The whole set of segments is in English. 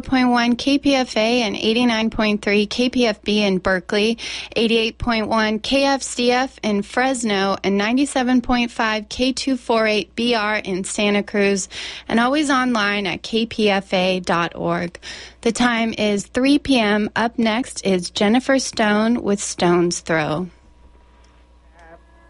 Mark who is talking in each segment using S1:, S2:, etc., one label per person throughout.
S1: 94.1 KPFA and 89.3 KPFB in Berkeley, 88.1 KFCF in Fresno, and 97.5 K248BR in Santa Cruz, and always online at kpfa.org. The time is 3 p.m. Up next is Jennifer Stone with Stone's Throw.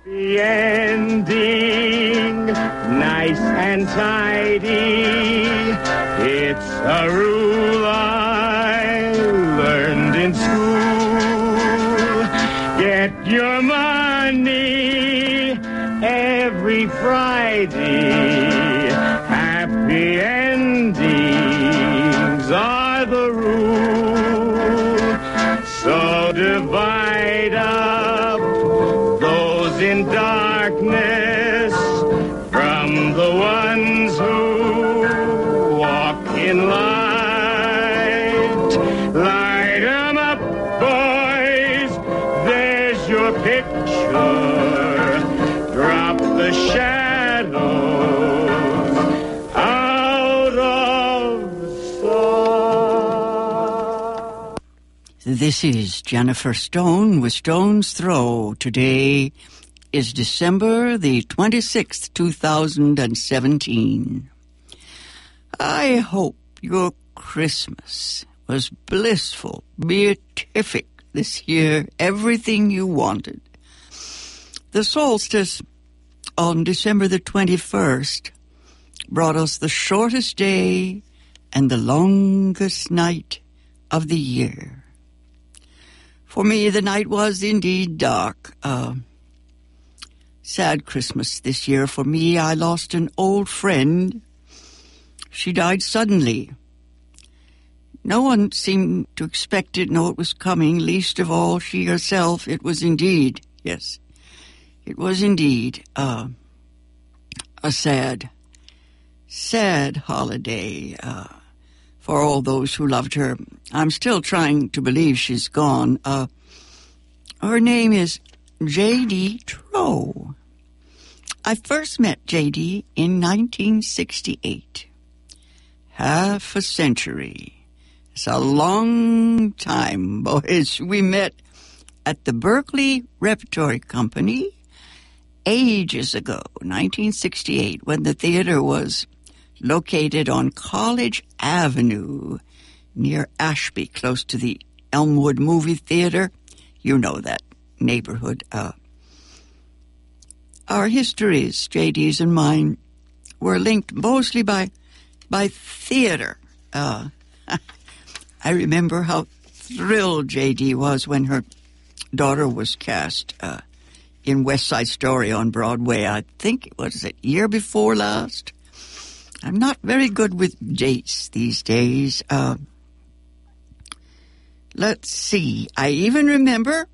S2: The ending, nice and tidy. It's a rule I learned in school. Get your money
S3: This is Jennifer Stone with Stone's Throw. Today is December the 26th, 2017. I hope your Christmas was blissful, beatific this year, everything you wanted. The solstice on December the 21st brought us the shortest day and the longest night of the year. For me, the night was indeed dark. Uh, sad Christmas this year for me. I lost an old friend. She died suddenly. No one seemed to expect it, know it was coming, least of all she herself. It was indeed, yes, it was indeed uh, a sad, sad holiday uh, for all those who loved her. I'm still trying to believe she's gone. Uh, her name is J.D. Trow. I first met J.D. in 1968. Half a century. It's a long time, boys. We met at the Berkeley Repertory Company ages ago, 1968, when the theater was located on College Avenue near Ashby, close to the Elmwood Movie Theater. You know that neighborhood. Uh, our histories, JD's and mine, were linked mostly by by theater. Uh, I remember how thrilled JD was when her daughter was cast uh, in West Side Story on Broadway. I think it was a year before last. I'm not very good with dates these days. Uh, let's see. I even remember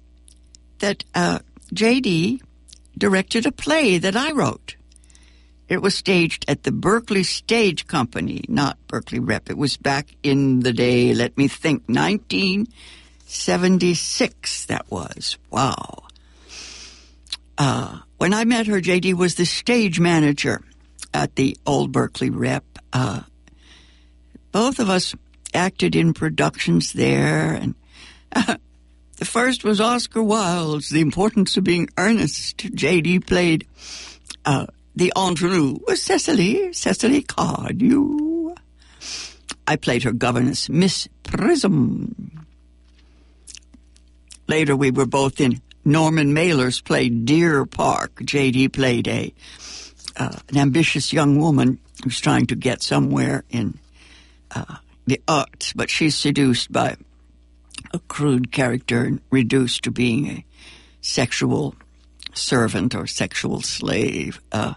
S3: that uh, JD directed a play that I wrote. It was staged at the Berkeley Stage Company, not Berkeley Rep. It was back in the day, let me think, 1976 that was. Wow. Uh, when I met her, JD was the stage manager at the old Berkeley Rep. Uh, both of us acted in productions there, and uh, the first was Oscar Wilde's The Importance of Being Earnest. JD played uh, the ingenue was Cecily, Cecily Cardew. I played her governess, Miss Prism. Later, we were both in Norman Mailer's play Deer Park. JD played a uh, an ambitious young woman who's trying to get somewhere in uh, the arts, but she's seduced by a crude character and reduced to being a sexual servant or sexual slave. Uh,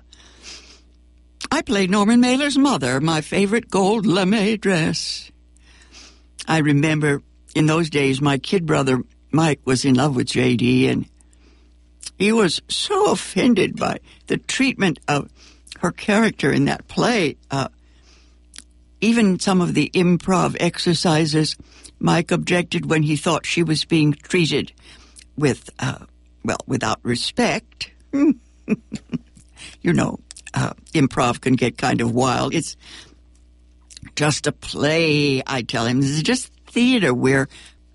S3: I played Norman Mailer's mother, my favorite gold lame dress. I remember in those days my kid brother Mike was in love with JD and he was so offended by the treatment of her character in that play. Uh, even some of the improv exercises, Mike objected when he thought she was being treated with, uh, well, without respect. you know, uh, improv can get kind of wild. It's just a play, I tell him. This is just theater. We're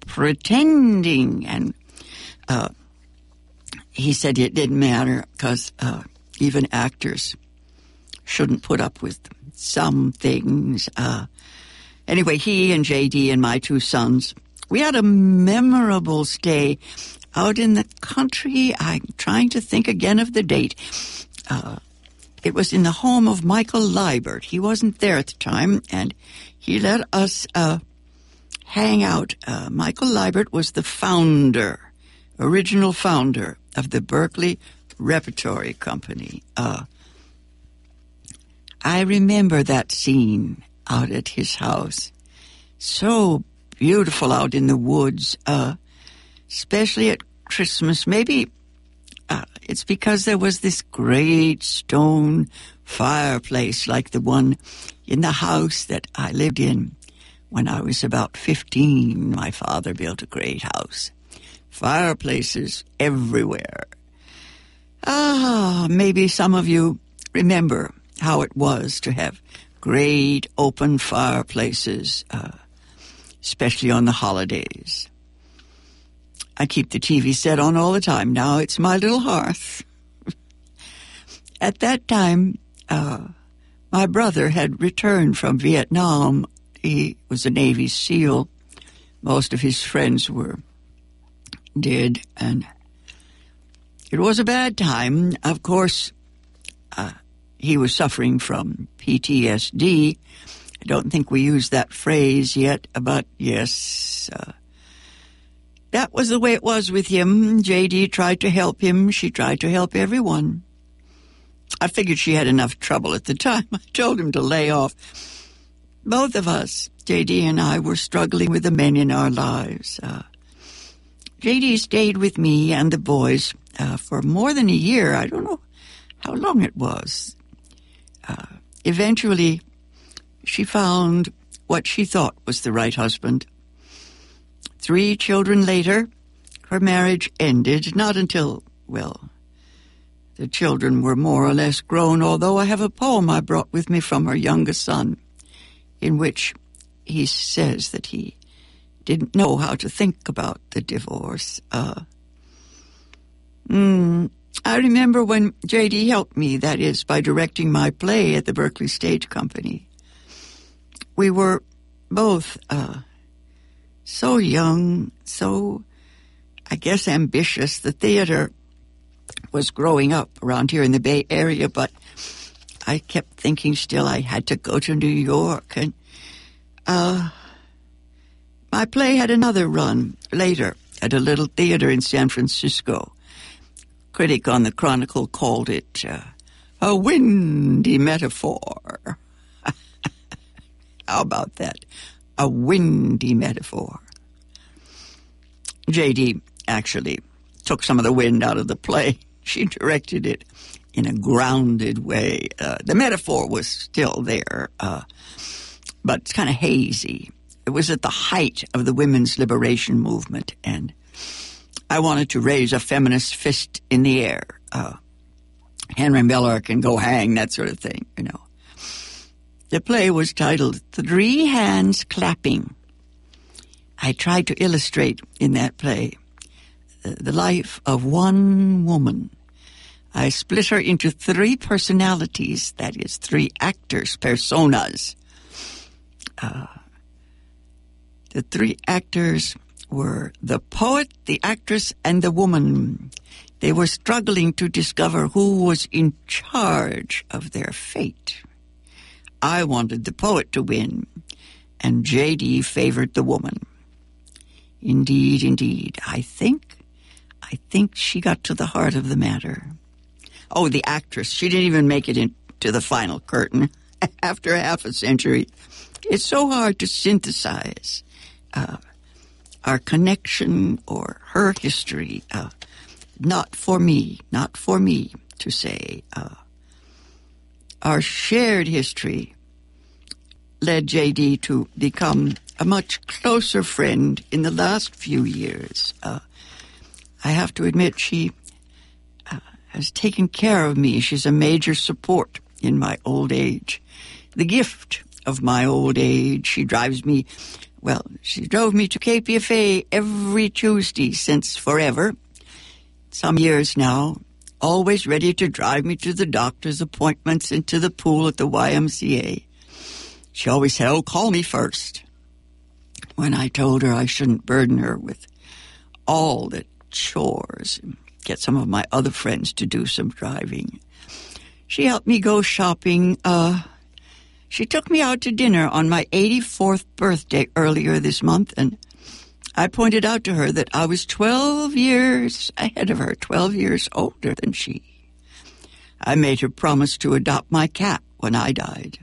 S3: pretending. And uh, he said it didn't matter because uh, even actors shouldn't put up with some things. Uh, anyway, he and JD and my two sons, we had a memorable stay out in the country. I'm trying to think again of the date. Uh, it was in the home of Michael Leibert. He wasn't there at the time, and he let us uh, hang out. Uh, Michael Leibert was the founder, original founder of the Berkeley Repertory Company. Uh, I remember that scene out at his house. So beautiful out in the woods, uh, especially at Christmas. Maybe uh, it's because there was this great stone fireplace like the one in the house that I lived in when I was about 15. My father built a great house. Fireplaces everywhere. Ah, maybe some of you remember how it was to have great open fireplaces, uh, especially on the holidays. I keep the TV set on all the time. Now it's my little hearth. At that time, uh, my brother had returned from Vietnam. He was a Navy SEAL. Most of his friends were dead, and it was a bad time. Of course, uh, he was suffering from PTSD. I don't think we use that phrase yet, but yes, uh, that was the way it was with him. JD tried to help him. She tried to help everyone. I figured she had enough trouble at the time. I told him to lay off. Both of us, JD and I, were struggling with the men in our lives. Uh, JD stayed with me and the boys uh, for more than a year. I don't know how long it was. Uh, eventually, she found what she thought was the right husband. Three children later, her marriage ended, not until, well, the children were more or less grown, although I have a poem I brought with me from her youngest son, in which he says that he didn't know how to think about the divorce. Uh, mm, I remember when J.D. helped me, that is, by directing my play at the Berkeley Stage Company. We were both uh, so young, so, I guess, ambitious. The theater was growing up around here in the Bay Area, but I kept thinking still I had to go to New York. And uh, my play had another run later at a little theater in San Francisco. Critic on the Chronicle called it uh, a windy metaphor. How about that? A windy metaphor. JD actually took some of the wind out of the play. She directed it in a grounded way. Uh, the metaphor was still there, uh, but it's kind of hazy. It was at the height of the women's liberation movement, and I wanted to raise a feminist fist in the air. Uh, Henry Miller can go hang, that sort of thing, you know. The play was titled Three Hands Clapping. I tried to illustrate in that play the life of one woman. I split her into three personalities, that is, three actors, personas. Uh, the three actors were the poet, the actress, and the woman. They were struggling to discover who was in charge of their fate. I wanted the poet to win, and J.D. favored the woman. Indeed, indeed. I think I think she got to the heart of the matter. Oh, the actress. She didn't even make it into the final curtain after half a century. It's so hard to synthesize uh, our connection or her history. Uh, not for me, not for me to say. Uh, our shared history led JD to become a much closer friend in the last few years. Uh, I have to admit, she uh, has taken care of me. She's a major support in my old age. The gift of my old age. She drives me, well, she drove me to KPFA every Tuesday since forever. Some years now, always ready to drive me to the doctor's appointments and to the pool at the YMCA. She always said, Oh, call me first. When I told her I shouldn't burden her with all the chores and get some of my other friends to do some driving. She helped me go shopping. Uh, she took me out to dinner on my 84th birthday earlier this month, and I pointed out to her that I was 12 years ahead of her, 12 years older than she. I made her promise to adopt my cat when I died.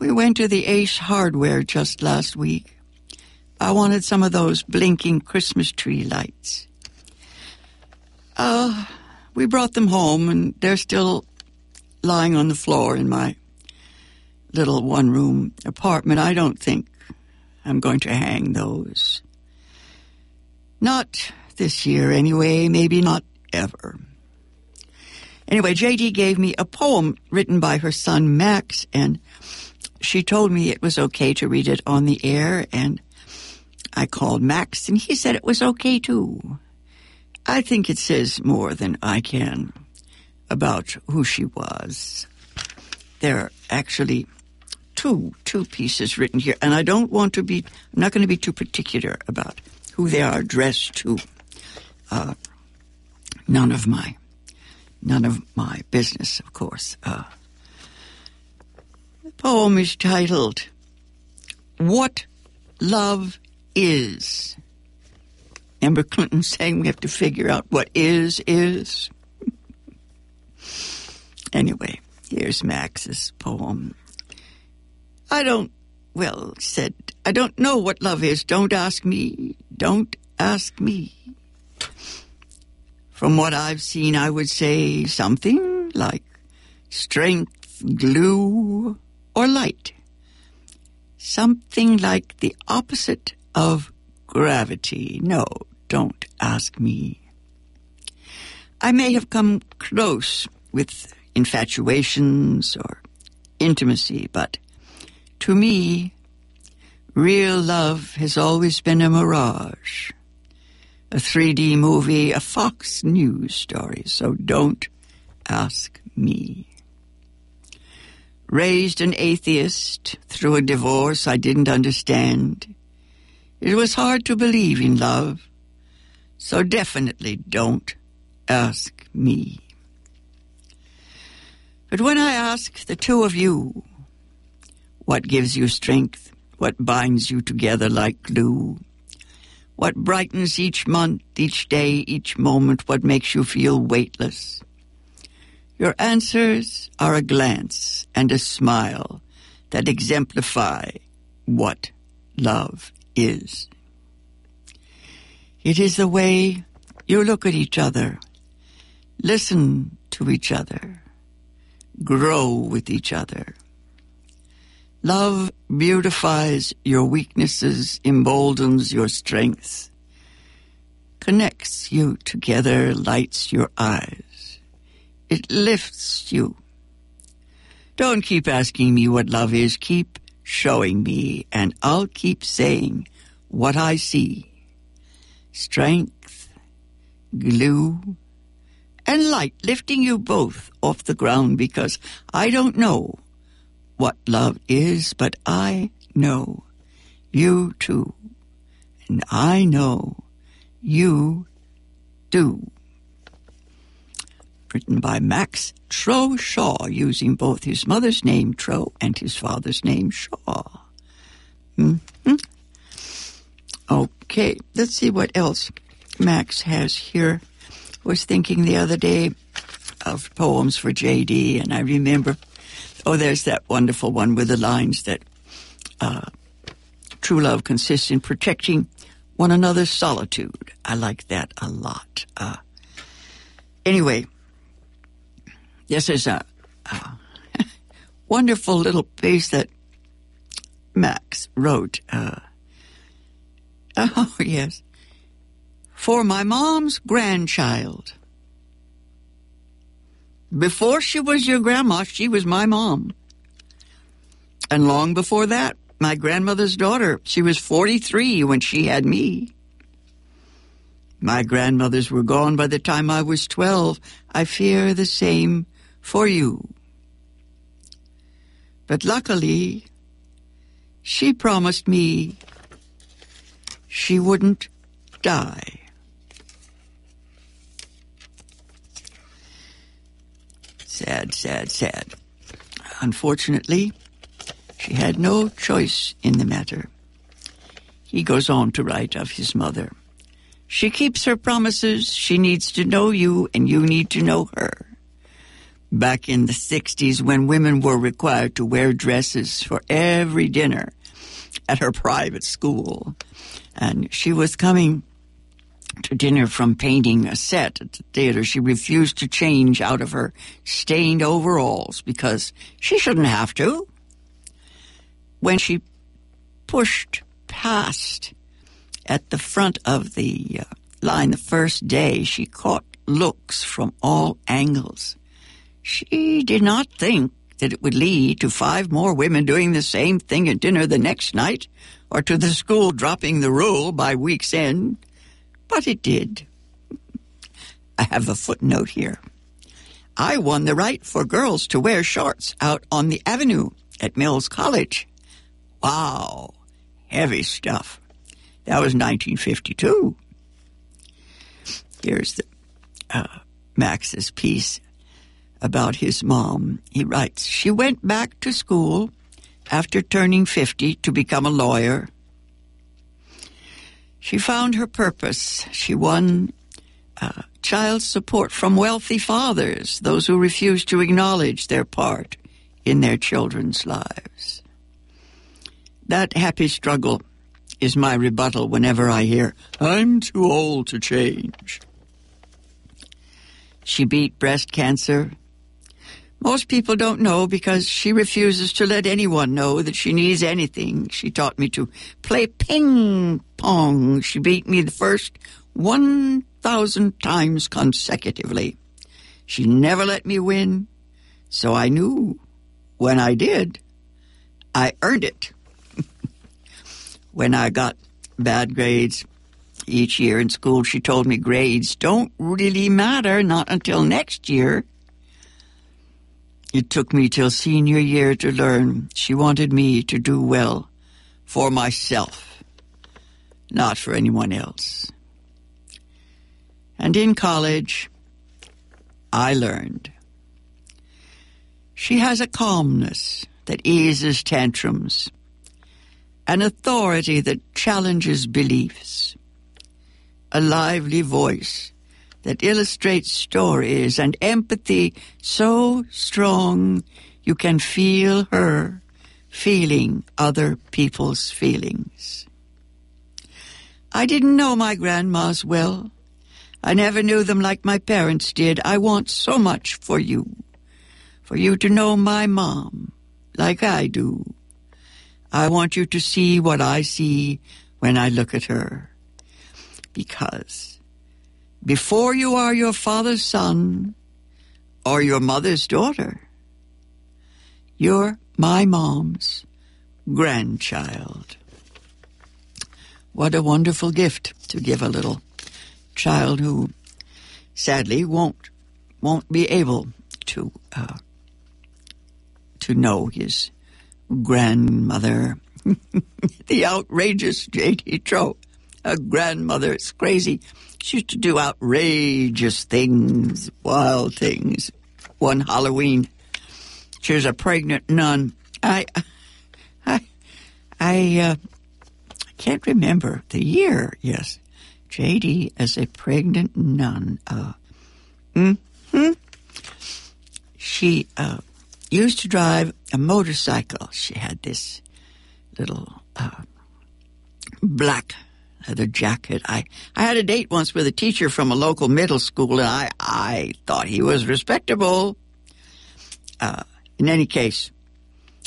S3: We went to the Ace Hardware just last week. I wanted some of those blinking Christmas tree lights. Uh, we brought them home and they're still lying on the floor in my little one room apartment. I don't think I'm going to hang those. Not this year anyway, maybe not ever. Anyway, JD gave me a poem written by her son Max and she told me it was okay to read it on the air and I called Max and he said it was okay too. I think it says more than I can about who she was. There are actually two two pieces written here, and I don't want to be. I'm not going to be too particular about who they are addressed to. Uh, none of my none of my business, of course. Uh, the poem is titled "What Love is. Remember Clinton saying we have to figure out what is is? Anyway, here's Max's poem. I don't, well, said, I don't know what love is. Don't ask me. Don't ask me. From what I've seen, I would say something like strength, glue, or light. Something like the opposite of gravity. No, don't ask me. I may have come close with infatuations or intimacy, but to me, real love has always been a mirage. A 3D movie, a Fox News story, so don't ask me. Raised an atheist through a divorce I didn't understand. It was hard to believe in love, so definitely don't ask me. But when I ask the two of you, what gives you strength? What binds you together like glue? What brightens each month, each day, each moment? What makes you feel weightless? Your answers are a glance and a smile that exemplify what love is. It is the way you look at each other, listen to each other, grow with each other. Love beautifies your weaknesses, emboldens your strengths, connects you together, lights your eyes. It lifts you. Don't keep asking me what love is. Keep showing me, and I'll keep saying what I see. Strength, glue, and light lifting you both off the ground because I don't know what love is, but I know you too. And I know you do. Written by Max Tro Shaw, using both his mother's name Tro and his father's name Shaw. Mm-hmm. Okay, let's see what else Max has here. Was thinking the other day of poems for JD, and I remember Oh, there's that wonderful one with the lines that uh, true love consists in protecting one another's solitude. I like that a lot. Uh, anyway, this is a, a wonderful little piece that Max wrote. Uh, oh, yes. For my mom's grandchild. Before she was your grandma, she was my mom. And long before that, my grandmother's daughter, she was 43 when she had me. My grandmothers were gone by the time I was 12. I fear the same for you. But luckily, she promised me she wouldn't die. Sad, sad, sad. Unfortunately, she had no choice in the matter. He goes on to write of his mother. She keeps her promises. She needs to know you, and you need to know her. Back in the 60s, when women were required to wear dresses for every dinner at her private school, and she was coming to dinner from painting a set at the theater, she refused to change out of her stained overalls because she shouldn't have to. When she pushed past at the front of the uh, line the first day, she caught looks from all angles. She did not think that it would lead to five more women doing the same thing at dinner the next night or to the school dropping the rule by week's end, but it did. I have a footnote here. I won the right for girls to wear shorts out on the avenue at Mills College. Wow, heavy stuff. That was 1952. Here's the, uh, Max's piece about his mom. He writes, She went back to school after turning 50 to become a lawyer. She found her purpose. She won uh, child support from wealthy fathers, those who refuse to acknowledge their part in their children's lives. That happy struggle is my rebuttal whenever I hear, I'm too old to change. She beat breast cancer. Most people don't know because she refuses to let anyone know that she needs anything. She taught me to play ping pong. She beat me the first 1,000 times consecutively. She never let me win, so I knew when I did, I earned it. when I got bad grades each year in school, she told me grades don't really matter, not until next year. It took me till senior year to learn she wanted me to do well for myself, not for anyone else. And in college, I learned. She has a calmness that eases tantrums, an authority that challenges beliefs, a lively voice that illustrates stories and empathy so strong you can feel her feeling other people's feelings. I didn't know my grandmas well. I never knew them like my parents did. I want so much for you, for you to know my mom like I do. I want you to see what I see when I look at her. Because before you are your father's son or your mother's daughter, you're my mom's grandchild. What a wonderful gift to give a little child who sadly won't won't be able to uh, to know his grandmother. the outrageous J.D. Tro, a grandmother. It's crazy. She used to do outrageous things, wild things. One Halloween, she was a pregnant nun. I, I, I uh, can't remember the year. Yes, J.D. as a pregnant nun. Uh, hmm. She uh, used to drive a motorcycle. She had this little uh, black leather jacket. I, I had a date once with a teacher from a local middle school, and I, I thought he was respectable. Uh, in any case,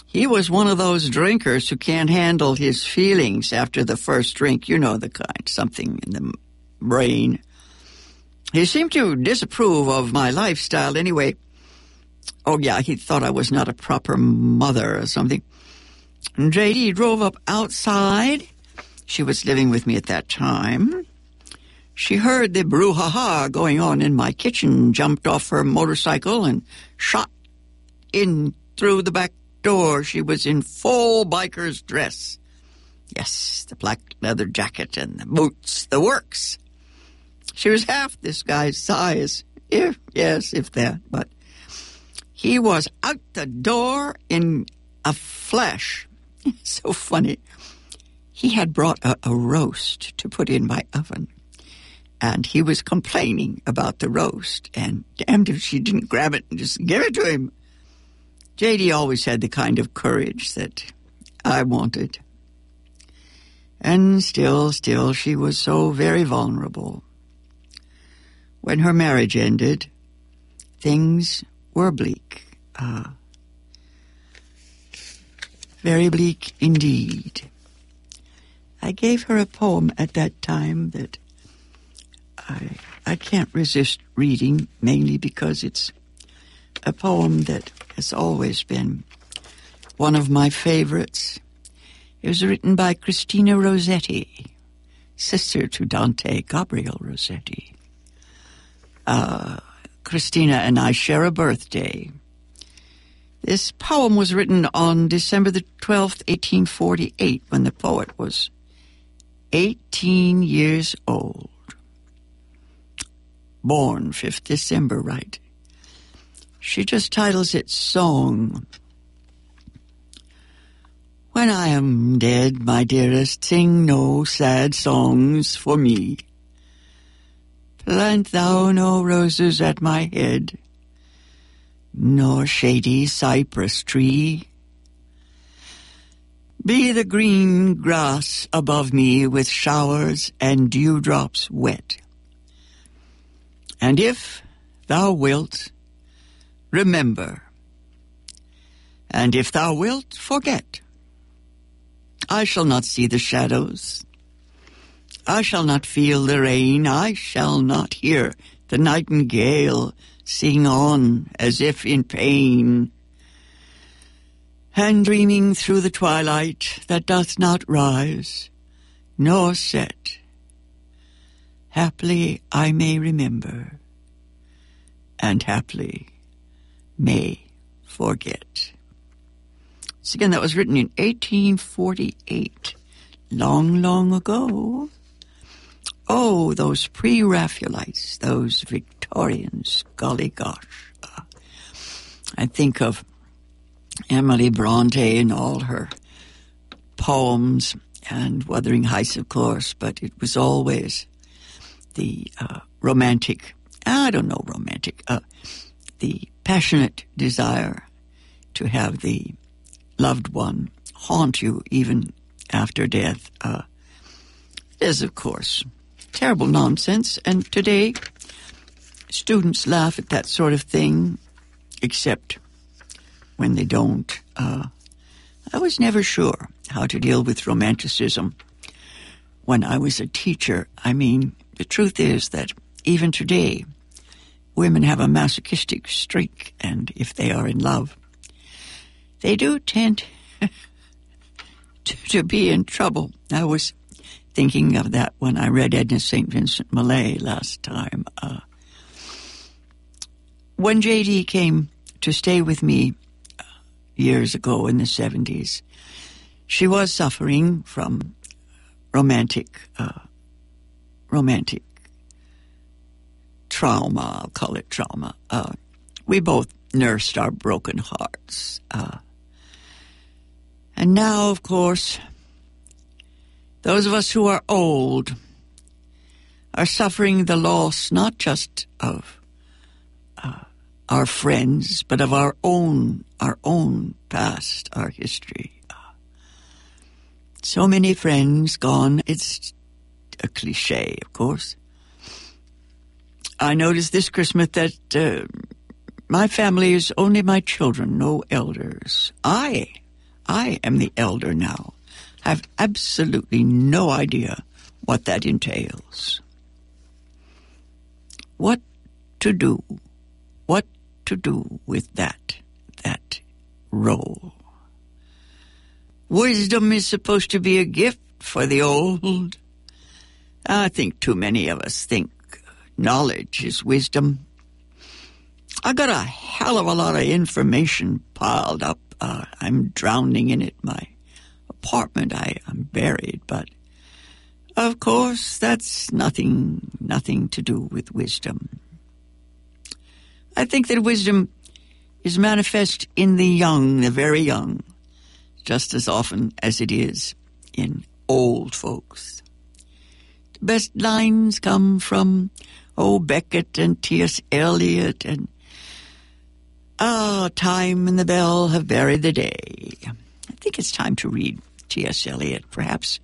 S3: he was one of those drinkers who can't handle his feelings after the first drink. You know the kind, something in the brain. He seemed to disapprove of my lifestyle anyway. oh yeah, he thought I was not a proper mother or something. And JD drove up outside. She was living with me at that time. She heard the brouhaha going on in my kitchen, jumped off her motorcycle and shot in through the back door. She was in full biker's dress. Yes, the black leather jacket and the boots, the works. She was half this guy's size. If, yes, if that, but he was out the door in a flash. so funny. He had brought a, a roast to put in my oven and he was complaining about the roast, and damned if she didn't grab it and just give it to him. JD always had the kind of courage that I wanted. And still, still, she was so very vulnerable. When her marriage ended, things were bleak. Uh, very bleak indeed. I gave her a poem at that time that I, I can't resist reading, mainly because it's a poem that has always been one of my favorites. It was written by Christina Rossetti, sister to Dante Gabriel Rossetti. Uh, Christina and I share a birthday. This poem was written on December the 12th, 1848, when the poet was 18 years old born 5th December, right? She just titles it Song. When I am dead, my dearest, sing no sad songs for me. Plant thou no roses at my head, nor shady cypress tree. Be the green grass above me with showers and dewdrops wet. And if thou wilt, remember. And if thou wilt, forget. I shall not see the shadows. I shall not feel the rain. I shall not hear the nightingale sing on as if in pain. And dreaming through the twilight that doth not rise nor set, haply I may remember, and haply may forget. So again, that was written in 1848, long, long ago. Oh, those pre-Raphaelites, those Victorians, golly gosh. I think of Emily Bronte and all her poems and Wuthering Heights, of course, but it was always the uh, romantic, I don't know, romantic, uh, the passionate desire to have the loved one haunt you even after death uh, is, of course, terrible nonsense. And today, students laugh at that sort of thing, except when they don't. Uh, I was never sure how to deal with romanticism when I was a teacher. I mean, the truth is that even today, women have a masochistic streak, and if they are in love, they do tend to, to be in trouble. I was thinking of that when I read Edna St. Vincent Millay last time. Uh, when JD came to stay with me years ago in the 70s, she was suffering from romantic uh, romantic trauma, I'll call it trauma. Uh, we both nursed our broken hearts. Uh, and now, of course, those of us who are old are suffering the loss not just of uh, our friends, but of our own, our own past, our history. So many friends gone. It's a cliche, of course. I noticed this Christmas that uh, my family is only my children, no elders. I, I am the elder now. Have absolutely no idea what that entails. What to do, what to do with that, that role. Wisdom is supposed to be a gift for the old. I think too many of us think knowledge is wisdom. I got a hell of a lot of information piled up. Uh, I'm drowning in it. My apartment, I, I'm buried, but of course, that's nothing, nothing to do with wisdom. I think that wisdom is manifest in the young, the very young, just as often as it is in old folks. The best lines come from O. Beckett and T.S. Eliot and Ah, oh, time and the bell have buried the day. I think it's time to read T.S. Eliot, perhaps,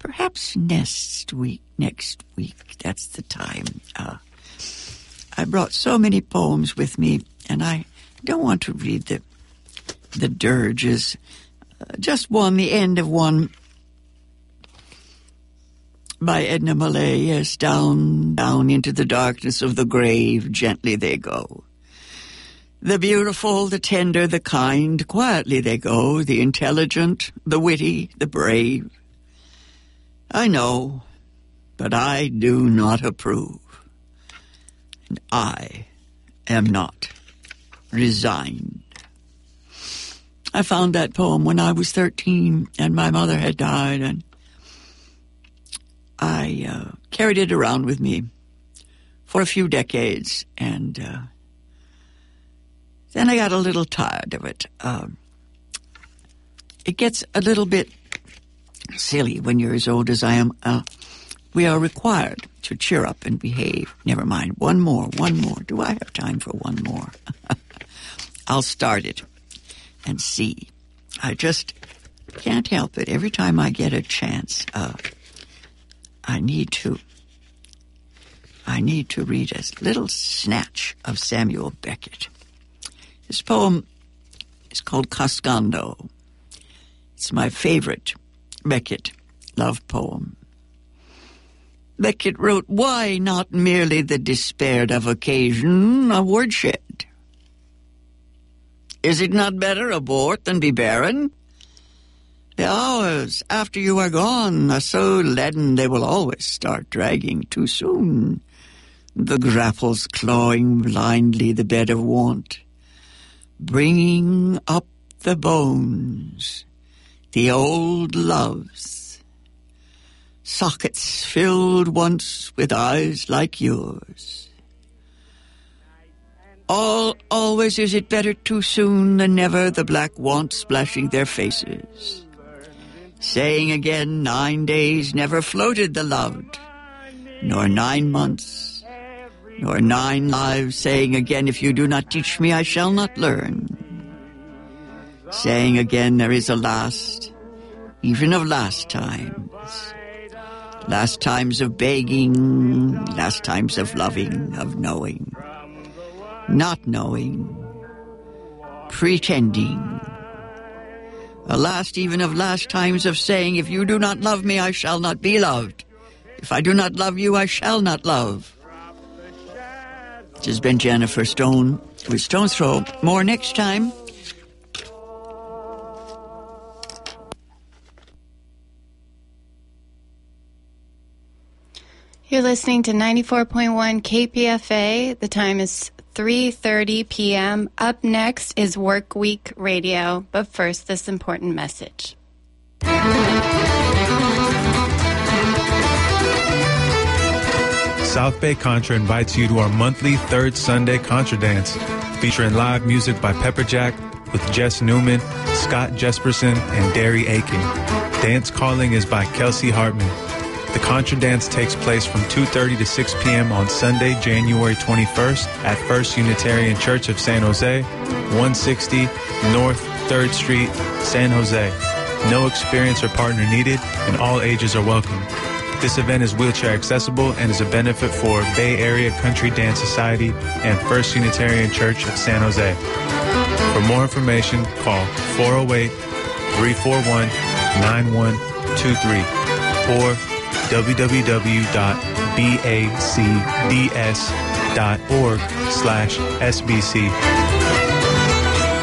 S3: perhaps next week. Next week, that's the time. Uh, I brought so many poems with me, and I don't want to read the the dirges. Uh, just one, the end of one by Edna Millay. Yes, down, down into the darkness of the grave, gently they go. The beautiful, the tender, the kind, quietly they go, the intelligent, the witty, the brave. I know, but I do not approve. And I am not resigned. I found that poem when I was 13 and my mother had died, and I uh, carried it around with me for a few decades, and uh, then I got a little tired of it. Um, it gets a little bit silly when you're as old as I am. Uh, we are required to cheer up and behave. Never mind. One more, one more. Do I have time for one more? I'll start it and see. I just can't help it. Every time I get a chance, uh, I need to. I need to read a little snatch of Samuel Beckett. This poem is called Cascando. It's my favorite Beckett love poem. Beckett wrote, Why not merely the despaired of occasion, a woodshed? Is it not better abort than be barren? The hours after you are gone are so leaden they will always start dragging too soon. The grapples clawing blindly the bed of want bringing up the bones, the old loves, sockets filled once with eyes like yours. All always is it better too soon than never the black want splashing their faces. Saying again, nine days never floated the loved, nor nine months nor nine lives, saying again, If you do not teach me, I shall not learn. Saying again, There is a last, even of last times. Last times of begging, last times of loving, of knowing, not knowing, pretending. A last even of last times of saying, If you do not love me, I shall not be loved. If I do not love you, I shall not love. This has been Jennifer Stone with Stone's Throw. More next time.
S1: You're listening to 94.1 KPFA. The time is 3:30 p.m. Up next is Work Week Radio, but first this important message.
S4: South Bay Contra invites you to our monthly third Sunday Contra Dance, featuring live music by Pepperjack with Jess Newman, Scott Jesperson, and Derry Aiken. Dance calling is by Kelsey Hartman. The Contra Dance takes place from 2.30 to 6 p.m. on Sunday, January 21st at First Unitarian Church of San Jose, 160 North 3rd Street, San Jose. No experience or partner needed, and all ages are welcome. This event is wheelchair accessible and is a benefit for Bay Area Country Dance Society and First Unitarian Church of San Jose. For more information, call 408 341 9123 or www.bacds.org slash SBC.